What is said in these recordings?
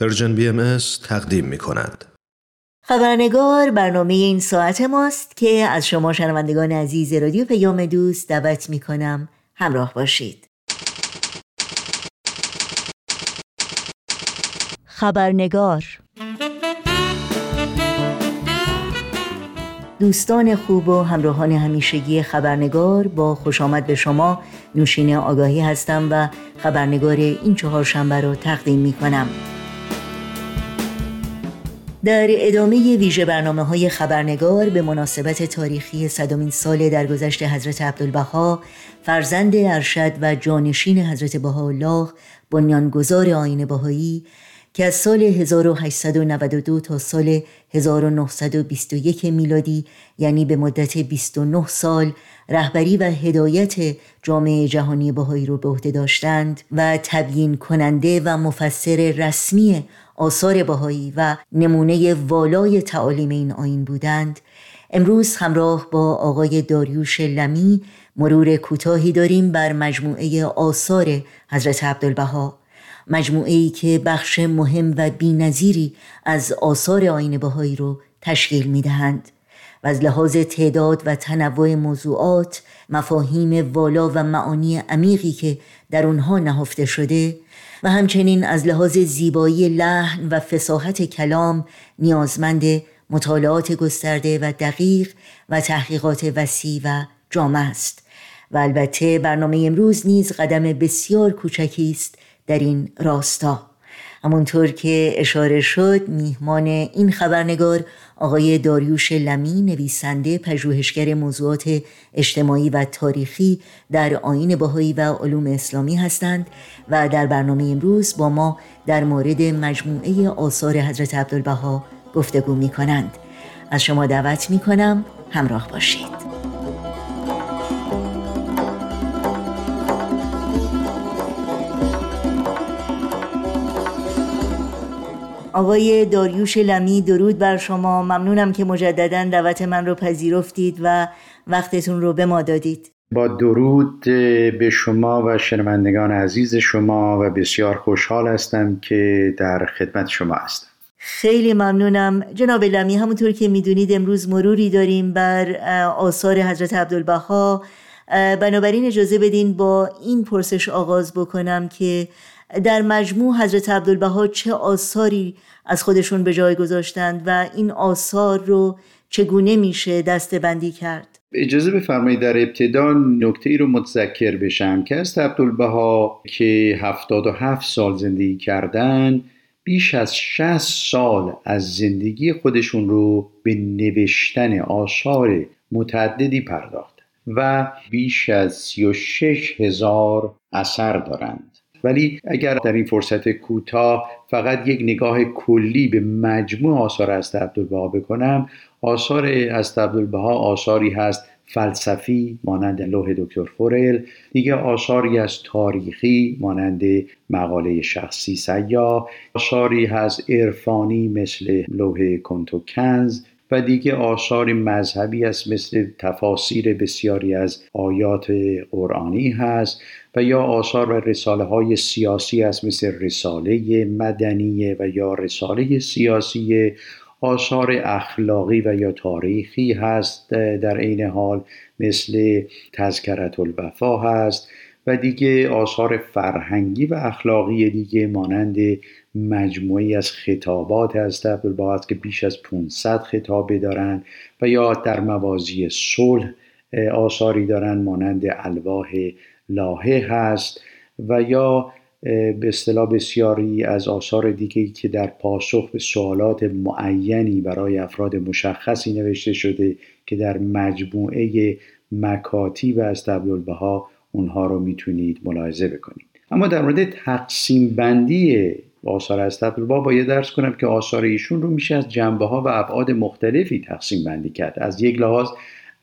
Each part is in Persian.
Persian BMS تقدیم می کند. خبرنگار برنامه این ساعت ماست که از شما شنوندگان عزیز رادیو پیام دوست دعوت می کنم همراه باشید. خبرنگار دوستان خوب و همراهان همیشگی خبرنگار با خوش آمد به شما نوشین آگاهی هستم و خبرنگار این چهار شنبه را تقدیم می کنم. در ادامه ویژه برنامه های خبرنگار به مناسبت تاریخی صدامین سال درگذشت حضرت عبدالبها فرزند ارشد و جانشین حضرت بهاءالله بنیانگذار آین بهایی که از سال 1892 تا سال 1921 میلادی یعنی به مدت 29 سال رهبری و هدایت جامعه جهانی بهایی رو به عهده داشتند و تبیین کننده و مفسر رسمی آثار بهایی و نمونه والای تعالیم این آین بودند امروز همراه با آقای داریوش لمی مرور کوتاهی داریم بر مجموعه آثار حضرت عبدالبها مجموعه ای که بخش مهم و بینظیری از آثار آین بهایی رو تشکیل می دهند و از لحاظ تعداد و تنوع موضوعات مفاهیم والا و معانی عمیقی که در اونها نهفته شده و همچنین از لحاظ زیبایی لحن و فساحت کلام نیازمند مطالعات گسترده و دقیق و تحقیقات وسیع و جامع است. و البته برنامه امروز نیز قدم بسیار کوچکی است در این راستا. همونطور که اشاره شد میهمان این خبرنگار آقای داریوش لمی نویسنده پژوهشگر موضوعات اجتماعی و تاریخی در آین باهایی و علوم اسلامی هستند و در برنامه امروز با ما در مورد مجموعه آثار حضرت عبدالبها گفتگو می کنند از شما دعوت می کنم همراه باشید. آقای داریوش لمی درود بر شما. ممنونم که مجددا دعوت من رو پذیرفتید و وقتتون رو به ما دادید. با درود به شما و شنوندگان عزیز شما و بسیار خوشحال هستم که در خدمت شما هستم. خیلی ممنونم. جناب لمی همونطور که می‌دونید امروز مروری داریم بر آثار حضرت عبدالبها. بنابراین اجازه بدین با این پرسش آغاز بکنم که در مجموع حضرت عبدالبها چه آثاری از خودشون به جای گذاشتند و این آثار رو چگونه میشه دسته بندی کرد؟ اجازه بفرمایید در ابتدا نکته ای رو متذکر بشم که از عبدالبها که 77 سال زندگی کردن بیش از 60 سال از زندگی خودشون رو به نوشتن آثار متعددی پرداخت و بیش از 36 هزار اثر دارند. ولی اگر در این فرصت کوتاه فقط یک نگاه کلی به مجموع آثار از عبدالبها بکنم آثار از عبدالبها آثاری هست فلسفی مانند لوح دکتر فورل دیگه آثاری از تاریخی مانند مقاله شخصی سیاه آثاری هست عرفانی مثل لوح کنتو کنز و دیگه آثار مذهبی است مثل تفاسیر بسیاری از آیات قرآنی هست و یا آثار و رساله های سیاسی است مثل رساله مدنیه و یا رساله سیاسی. آثار اخلاقی و یا تاریخی هست در عین حال مثل تذکرت الوفا هست. و دیگه آثار فرهنگی و اخلاقی دیگه مانند مجموعی از خطابات از عبدالبها که بیش از 500 خطابه دارند و یا در موازی صلح آثاری دارند مانند الواح لاهه هست و یا به اصطلاح بسیاری از آثار دیگه که در پاسخ به سوالات معینی برای افراد مشخصی نوشته شده که در مجموعه مکاتیب از عبدالبها اونها رو می‌تونید ملاحظه بکنید. اما در مورد تقسیم بندی آثار از با باید درس کنم که آثار ایشون رو میشه از جنبه ها و ابعاد مختلفی تقسیم بندی کرد. از یک لحاظ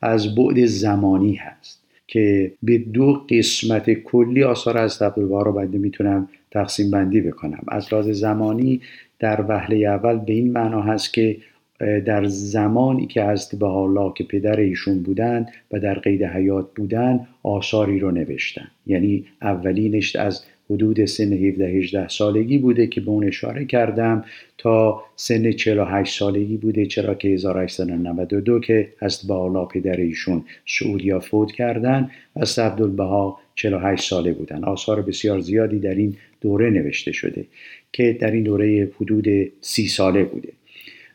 از بعد زمانی هست که به دو قسمت کلی آثار از عبدالبها رو بنده می‌تونم تقسیم بندی بکنم. از لحاظ زمانی در وهله اول به این معنا هست که در زمانی که از به حالا که پدر ایشون بودن و در قید حیات بودن آثاری رو نوشتن. یعنی اولینش از حدود سن 17 18 سالگی بوده که به اون اشاره کردم تا سن 48 سالگی بوده چرا که 1892 که هست بالا پدر ایشون سعودیا فوت کردن و عبدالبها 48 ساله بودن. آثار بسیار زیادی در این دوره نوشته شده که در این دوره حدود سی ساله بوده.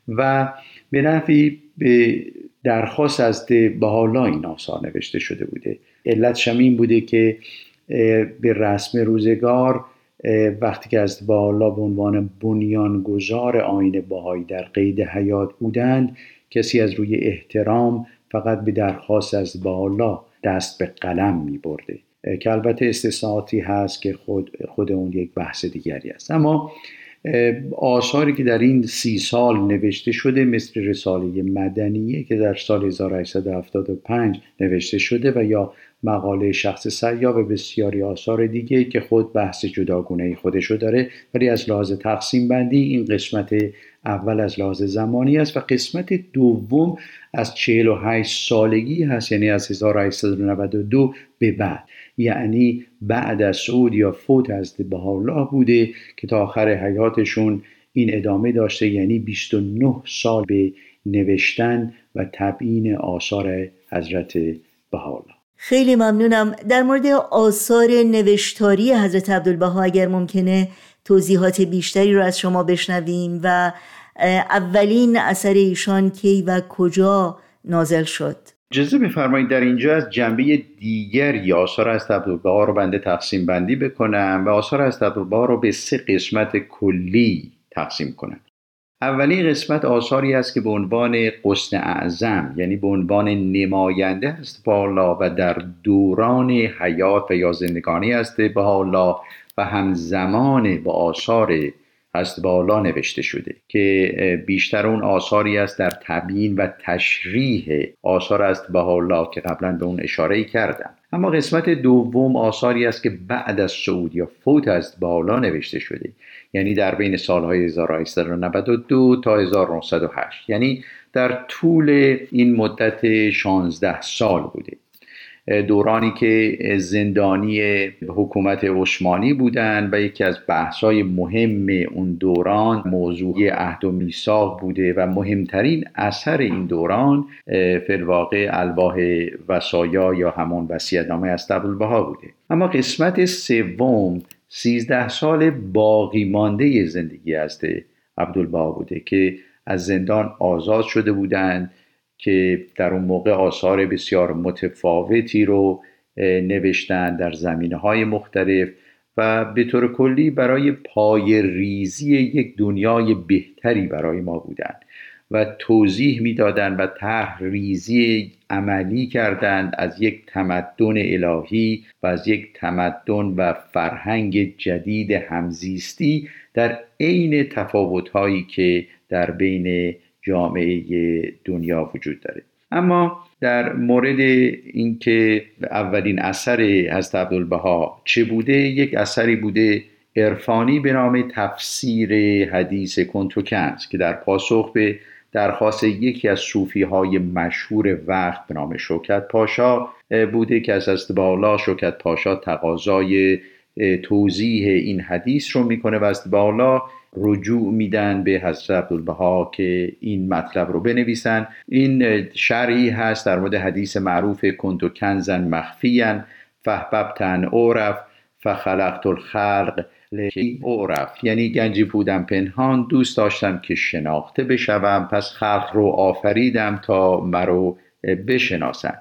و به نفی به درخواست از بهالا این آثار نوشته شده بوده. علت شمین بوده که به رسم روزگار وقتی که از بالا به عنوان بنیانگذار آین باهایی در قید حیات بودند کسی از روی احترام فقط به درخواست از بالا دست به قلم می برده. که البته استثناءاتی هست که خود, خود اون یک بحث دیگری است. اما آثاری که در این سی سال نوشته شده مثل رساله مدنیه که در سال 1875 نوشته شده و یا مقاله شخص سیا و بسیاری آثار دیگه که خود بحث جداگونه خودشو داره ولی از لحاظ تقسیم بندی این قسمت اول از لحاظ زمانی است و قسمت دوم از 48 سالگی هست یعنی از 1892 به بعد. یعنی بعد از سعود یا فوت از بهاءالله بوده که تا آخر حیاتشون این ادامه داشته یعنی 29 سال به نوشتن و تبیین آثار حضرت بهاءالله. خیلی ممنونم. در مورد آثار نوشتاری حضرت عبدالبها اگر ممکنه توضیحات بیشتری رو از شما بشنویم و اولین اثر ایشان کی و کجا نازل شد؟ اجازه بفرمایید در اینجا از جنبه دیگری آثار از عبدالبها رو بنده تقسیم بندی بکنم و آثار از عبدالبها رو به سه قسمت کلی تقسیم کنم. اولین قسمت آثاری است که به عنوان قسن اعظم یعنی به عنوان نماینده است. بالا و در دوران حیات و یا زندگانی است. حالا و همزمان با آثار هست بالا نوشته شده که بیشتر اون آثاری است در تبیین و تشریح آثار است حالا که قبلا به اون اشاره کردم. اما قسمت دوم آثاری است که بعد از سعود یا فوت از بالا نوشته شده. یعنی در بین سالهای 1892 تا 1908 یعنی در طول این مدت 16 سال بوده. دورانی که زندانی حکومت عثمانی بودند و یکی از بحث‌های مهم اون دوران موضوع عهد و میثاق بوده و مهمترین اثر این دوران فلواقع الواح وسایا یا همون وصیت‌نامه از بها بوده. اما قسمت سوم سیزده سال باقی مانده زندگی است عبدالبها بوده که از زندان آزاد شده بودند. که در اون موقع آثار بسیار متفاوتی رو نوشتن در زمینه های مختلف و به طور کلی برای پای ریزی یک دنیای بهتری برای ما بودند و توضیح می‌دادند و طرح ریزی عملی کردند از یک تمدن الهی و از یک تمدن و فرهنگ جدید همزیستی در عین تفاوتهایی که در بین جامعه دنیا وجود داره. اما در مورد اینکه اولین اثر حضرت عبدالبها چه بوده یک اثری بوده عرفانی به نام تفسیر حدیث کنتوکنز که در پاسخ به درخواست یکی از صوفی های مشهور وقت به نام شوکت پاشا بوده که از است بالا شوکت پاشا تقاضای توضیح این حدیث رو می‌کنه و از بالا رجوع میدن به حضرت عبدالبها که این مطلب رو بنویسن. این شرعی هست در مورد حدیث معروف کنتو کنزن مخفیان فحببتن اورف فخلقت الخلق اورف یعنی گنجی بودم پنهان دوست داشتم که شناخته بشوم پس خلق رو آفریدم تا مرو بشناسن.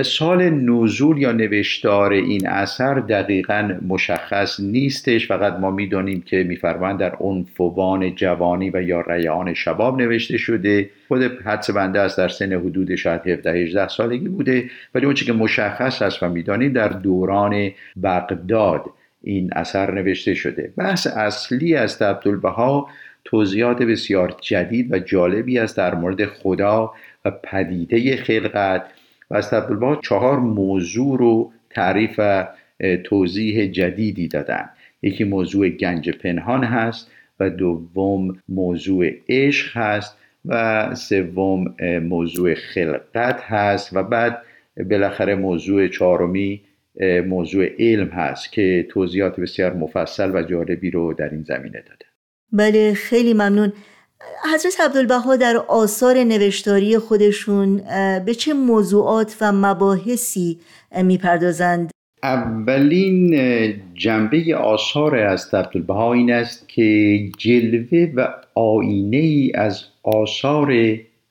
سال نزول یا نوشتار این اثر دقیقا مشخص نیستش. فقط ما می‌دانیم که میفرمایند در عنفوان جوانی و یا ریان شباب نوشته شده. خود حدس بنده است در سن حدود شاید 17 18 سالگی بوده. ولی اون که مشخص است و می‌دانیم در دوران بغداد این اثر نوشته شده. بحث اصلی از عبدالبها توضیحات بسیار جدید و جالبی است در مورد خدا و پدیده خلقت. و از چهار موضوع رو تعریف و توضیح جدیدی دادن. یکی موضوع گنج پنهان هست و دوم موضوع عشق هست و سوم موضوع خلقت هست و بعد بالاخره موضوع چهارمی موضوع علم هست که توضیحات بسیار مفصل و جالبی رو در این زمینه داده. بله خیلی ممنون. حضرت عبدالبها در آثار نوشتاری خودشون به چه موضوعات و مباحثی می‌پردازند؟ اولین جنبه آثار از عبدالبها این است که جلوه و آینه ای از آثار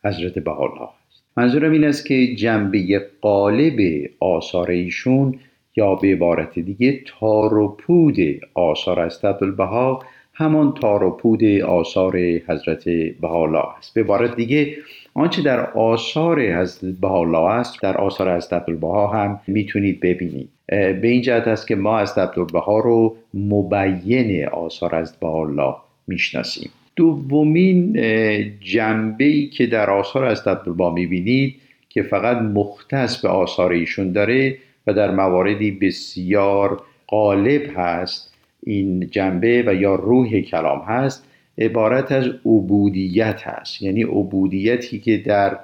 حضرت بهاءالله است. منظورم این است که جنبه قالب آثار ایشون یا به عبارت دیگه تار و پود آثار از عبدالبها همان تار و پود آثار حضرت بهاءالله است. به عبارت دیگه آنچه در آثار حضرت بهاءالله است در آثار حضرت عبدالبها هم می‌تونید ببینید. به این جهت است که ما از عبدالبها رو مبین آثار از بهاءالله می‌شناسیم. دومین جنبه ای که در آثار از عبدالبها می‌بینید که فقط مختص به آثار ایشون داره و در مواردی بسیار غالب هست این جنبه و یا روح کلام هست عبارت از عبودیت هست. یعنی عبودیتی که در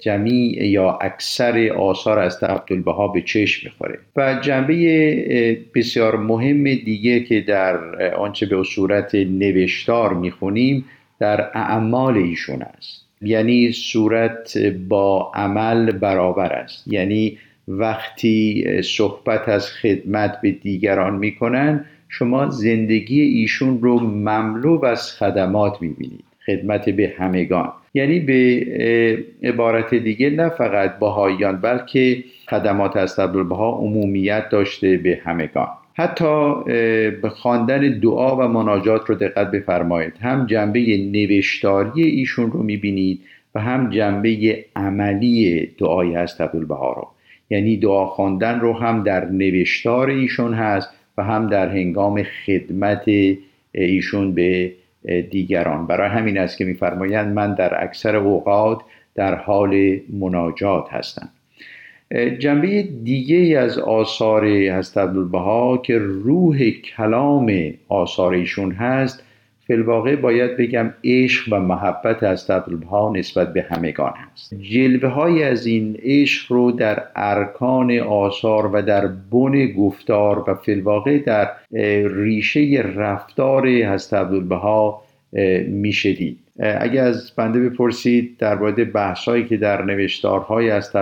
جمیع یا اکثر آثار از عبدالبها به چشم می‌خوره. و جنبه بسیار مهم دیگه که در آنچه به صورت نوشتار می‌خونیم در اعمال ایشون است. یعنی صورت با عمل برابر است. یعنی وقتی صحبت از خدمت به دیگران می‌کنن شما زندگی ایشون رو مملو از خدمات می‌بینید. خدمت به همگان. یعنی به عبارت دیگه نه فقط بهاییان بلکه خدمات از عبدالبها عمومیت داشته به همگان. حتی به خواندن دعا و مناجات رو دقت بفرمایید. هم جنبه نوشتاری ایشون رو می‌بینید و هم جنبه عملی دعای هست عبدالبها رو. یعنی دعا خواندن رو هم در نوشتار ایشون هست و هم در هنگام خدمت ایشون به دیگران. برای همین است که میفرمایند من در اکثر اوقات در حال مناجات هستم. جنبه دیگه از آثار هست عبدالبها که روح کلام آثار ایشون هست فلواقع باید بگم عشق و محبت از عبدالبها نسبت به همگان هست. جلوه های از این عشق رو در ارکان آثار و در بن گفتار و فلواقع در ریشه رفتار هست عبدالبها میشه دید. اگر از بنده بپرسید در مورد بحثایی که در نوشتارهای از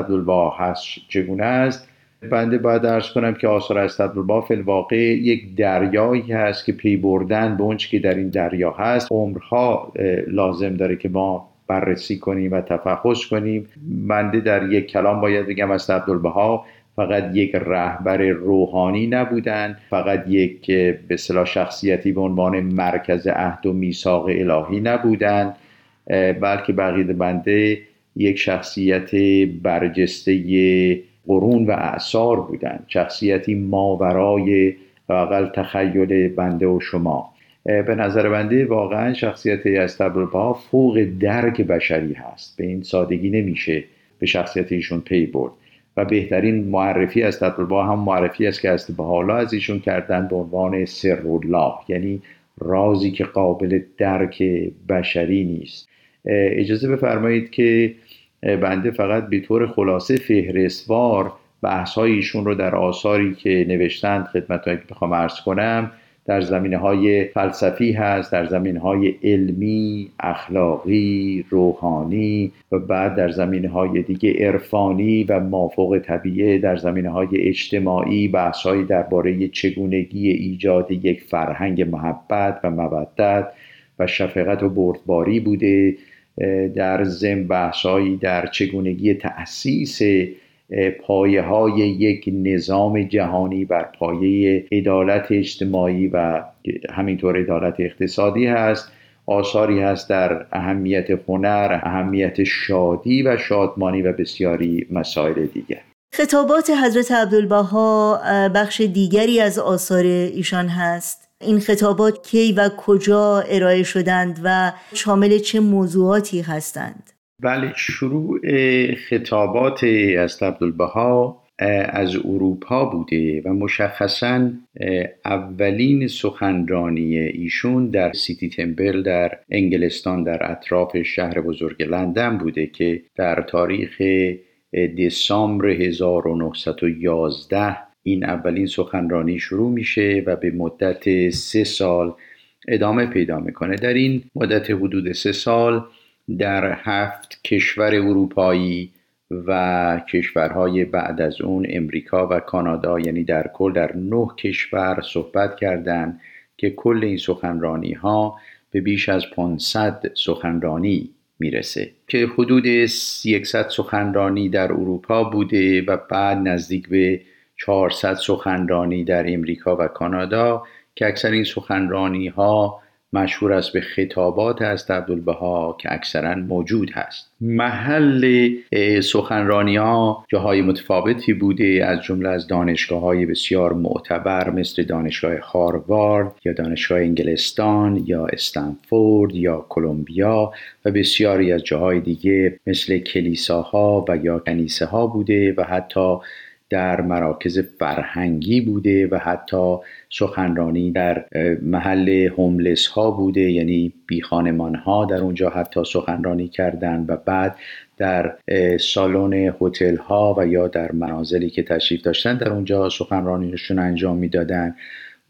هست چگونه است بنده باید درس کنم که آثار از فی الواقع یک دریایی هست که پی بردن به اونچه که در این دریا هست. عمرها لازم داره که ما بررسی کنیم و تفحص کنیم. بنده در یک کلام باید بگم از عبدالبها فقط یک رهبر روحانی نبودن فقط یک به شخصیتی به عنوان مرکز عهد و میثاق الهی نبودن بلکه بقیه بنده یک شخصیت برجسته قرون و اعثار بودند شخصیتی ماورای اقل تخیل بنده و شما. به نظر بنده واقعا شخصیت استبربا فوق درک بشری هست. به این سادگی نمیشه به شخصیت ایشون پی برد. و بهترین معرفی از تبربا هم معرفی است که است حالا از ایشون کردن به عنوان سر الله یعنی رازی که قابل درک بشری نیست. اجازه بفرمایید که بنده فقط به طور خلاصه فهرستوار بحث ایشون رو در آثاری که نوشتند خدمت که بخوام عرض کنم در زمینه های فلسفی هست در زمینه های علمی اخلاقی روحانی و بعد در زمینه های دیگه عرفانی و مافوق طبیعه در زمینه های اجتماعی بحثهایی درباره چگونگی ایجاد یک فرهنگ محبت و مودت و شفقت و بردباری بوده. در زم بحثهایی در چگونگی تأسیس پایه های یک نظام جهانی بر پایه عدالت اجتماعی و همینطور عدالت اقتصادی هست. آثاری هست در اهمیت هنر اهمیت شادی و شادمانی و بسیاری مسائل دیگر. خطابات حضرت عبدالبها بخش دیگری از آثار ایشان هست. این خطابات کی و کجا ارائه شدند و شامل چه موضوعاتی هستند؟ بله شروع خطابات از عبدالبها از اروپا بوده و مشخصا اولین سخنرانی ایشون در سیتی تمبل در انگلستان در اطراف شهر بزرگ لندن بوده که در تاریخ دسامبر 1911 این اولین سخنرانی شروع میشه و به مدت سه سال ادامه پیدا می‌کنه. در این مدت حدود سه سال در هفت کشور اروپایی و کشورهای بعد از اون امریکا و کانادا یعنی در کل در نه کشور صحبت کردند که کل این سخنرانی ها به بیش از 500 سخنرانی می‌رسه. که حدود 100 سخنرانی در اروپا بوده و بعد نزدیک به 400 سخنرانی در امریکا و کانادا که اکثر این سخنرانی ها مشهور است به خطابات است عبدالبها که اکثرا موجود هست. محل سخنرانی ها جاهای متفاوتی بوده از جمله از دانشگاه های بسیار معتبر مثل دانشگاه هاروارد یا دانشگاه انگلستان یا استنفورد یا کلمبیا و بسیاری از جاهای دیگه مثل کلیساها و یا کنیسه ها بوده و حتی در مراکز فرهنگی بوده و حتی سخنرانی در محل هوملس ها بوده یعنی بی ها در اونجا حتی سخنرانی کردن و بعد در سالن هتل ها و یا در منازلی که تشریف داشتن در اونجا سخنرانیشون انجام می‌دادن.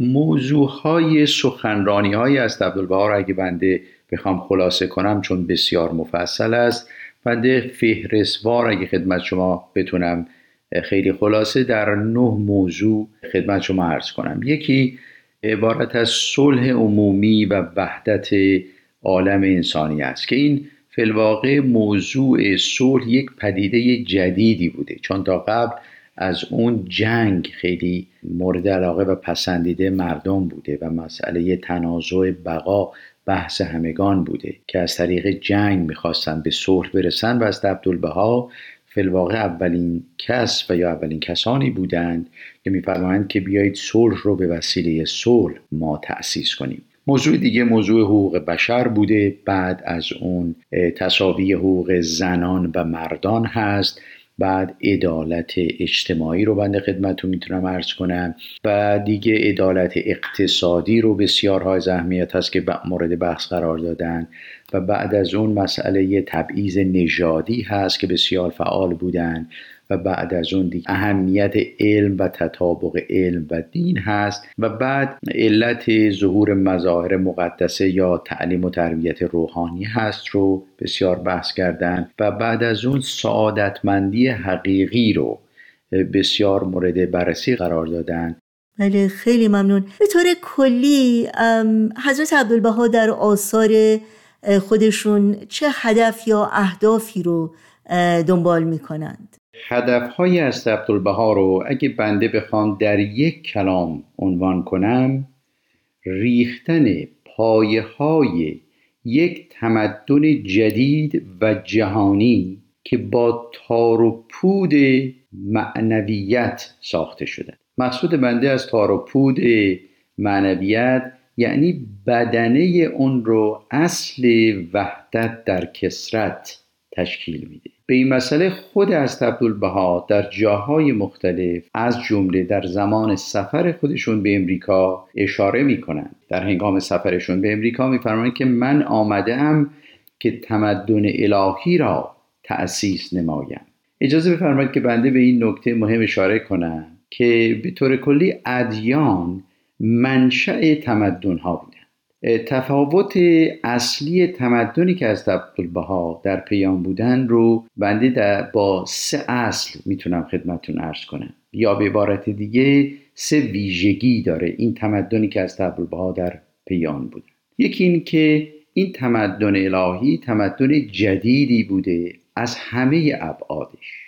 موضوع های سخنرانی های از عبدالبهار اگه بنده بخوام خلاصه کنم چون بسیار مفصل است. بنده فهرستوار اگه خدمت شما بتونم خیلی خلاصه در نه موضوع خدمت شما عرض کنم. یکی عبارت از صلح عمومی و وحدت عالم انسانی است که این فلواقع موضوع صلح یک پدیده جدیدی بوده. چون تا قبل از اون جنگ خیلی مورد علاقه و پسندیده مردم بوده و مسئله تنازع بقا بحث همگان بوده که از طریق جنگ می‌خواستن به صلح برسن و از عبدالبها فلواقع اولین کس و یا اولین کسانی بودند که میفرمایند که بیایید صلح رو به وسیله صلح ما تأسیس کنیم. موضوع دیگه موضوع حقوق بشر بوده. بعد از اون تصاوی حقوق زنان و مردان هست. بعد عدالت اجتماعی رو بنده خدمتتون می‌تونم عرض کنم. و دیگه عدالت اقتصادی رو بسیار های اهمیت هست که مورد بحث قرار دادن. و بعد از اون مسئله تبعیض نژادی هست که بسیار فعال بودن و بعد از اون دیگه اهمیت علم و تطابق علم و دین هست و بعد علت ظهور مظاهر مقدسه یا تعلیم و تربیت روحانی هست رو بسیار بحث کردن و بعد از اون سعادتمندی حقیقی رو بسیار مورد بررسی قرار دادن بله خیلی ممنون. به طور کلی حضرت عبدالبها در آثار خودشون چه هدف یا اهدافی رو دنبال می‌کنند. هدفهای از عبدالبها رو اگه بنده بخوام در یک کلام عنوان کنم ریختن پایه های یک تمدن جدید و جهانی که با تار و پود معنویت ساخته شده. مقصود بنده از تار و پود معنویت یعنی بدنه اون رو اصل وحدت در کسرت تشکیل میده. به این مسئله خود از عبدالبها در جاهای مختلف از جمله در زمان سفر خودشون به امریکا اشاره می‌کنند. در هنگام سفرشون به امریکا میفرمایند که من آمده ام که تمدن الهی را تأسیس نمایم. اجازه بفرمایید که بنده به این نکته مهم اشاره کنم که به طور کلی ادیان منشأ تمدن ها بودن تفاوت اصلی تمدنی که از عبدالبها در پیام بودن رو بنده در با سه اصل می‌تونم خدمتون ارز کنم. یا به عبارت دیگه سه ویژگی داره این تمدنی که از عبدالبها در پیام بودن. یکی این که این تمدن الهی تمدن جدیدی بوده از همه ابعادش.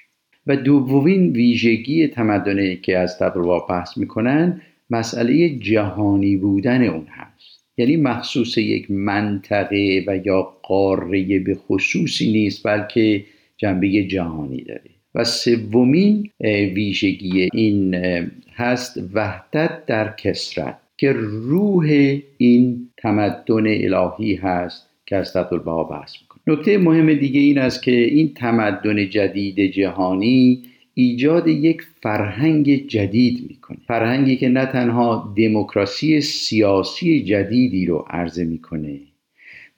و دومین ویژگی تمدنی که از عبدالبها بحث می‌کنن مسئله جهانی بودن اون هست. یعنی مخصوص یک منطقه و یا قاره به خصوصی نیست بلکه جنبه جهانی داره. و سومین ویژگی این هست وحدت در کسرت که روح این تمدن الهی هست که از عبدالبها بحث می‌کنه. نکته مهم دیگه این است که این تمدن جدید جهانی ایجاد یک فرهنگ جدید می‌کنه. فرهنگی که نه تنها دموکراسی سیاسی جدیدی رو عرضه می‌کنه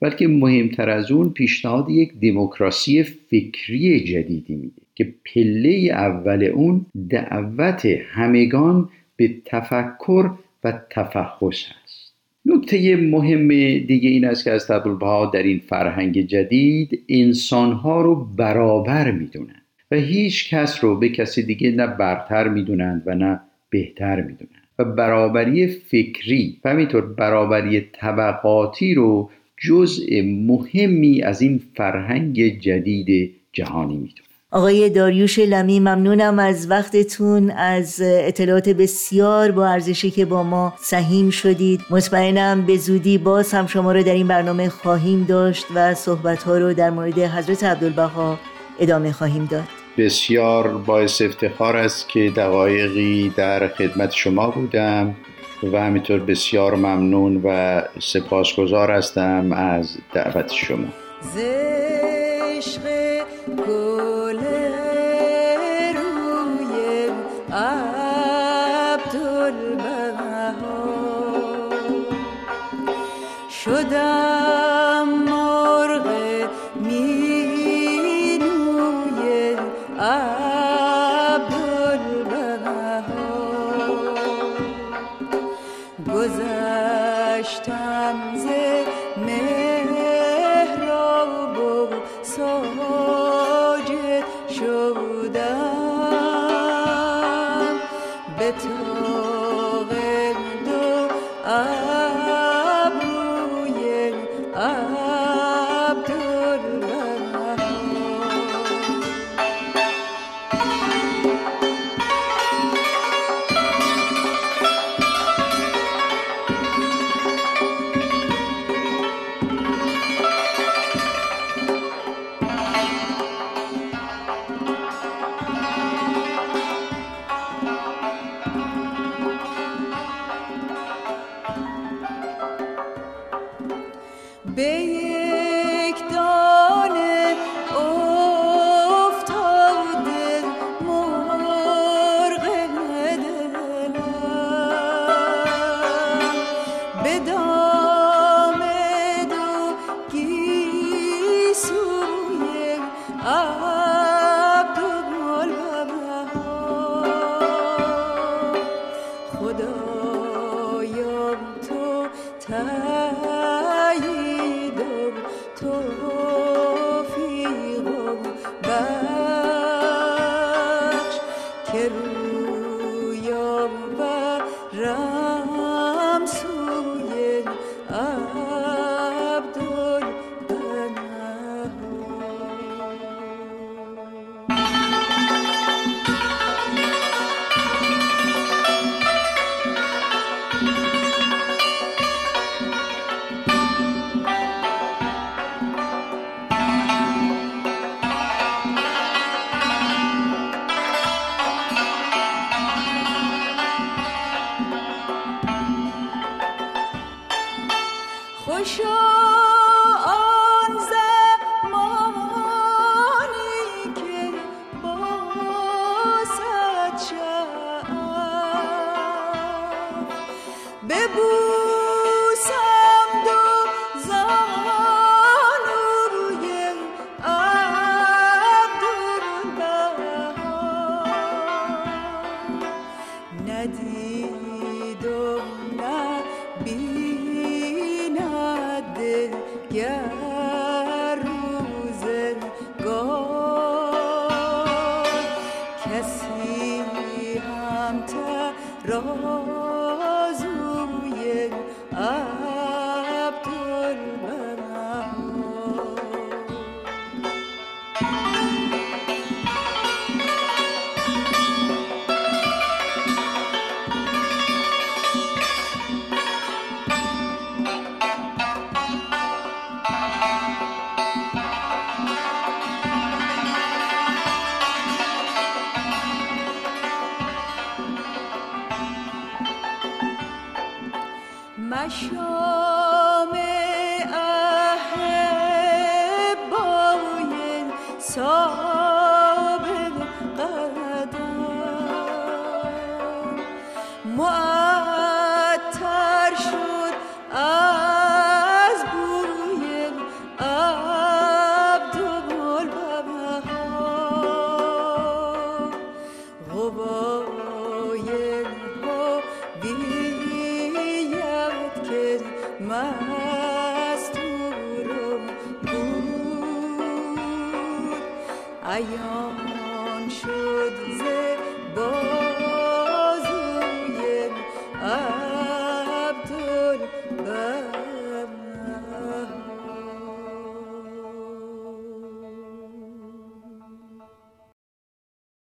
بلکه مهمتر از اون پیشنهاد یک دموکراسی فکری جدیدی میده که پله اول اون دعوت همگان به تفکر و تفحص هست. نکته مهم دیگه این است که از عبدالبها در این فرهنگ جدید انسانها رو برابر می‌دونن. و هیچ کس رو به کسی دیگه نه برتر می‌دونند و نه بهتر می‌دونند. و برابری فکری و همینطور برابری طبقاتی رو جزء مهمی از این فرهنگ جدید جهانی می‌دونن آقای داریوش لمی ممنونم از وقتتون از اطلاعات بسیار با ارزشی که با ما سهیم شدید. مطمئنم به زودی باز هم شما رو در این برنامه خواهیم داشت و صحبت رو در مورد حضرت عبدالبها ادامه خواهیم داد. بسیار باعث افتخار است که دقایقی در خدمت شما بودم و همینطور بسیار ممنون و سپاسگزار هستم از دعوت شما. better. road. سابق قدم.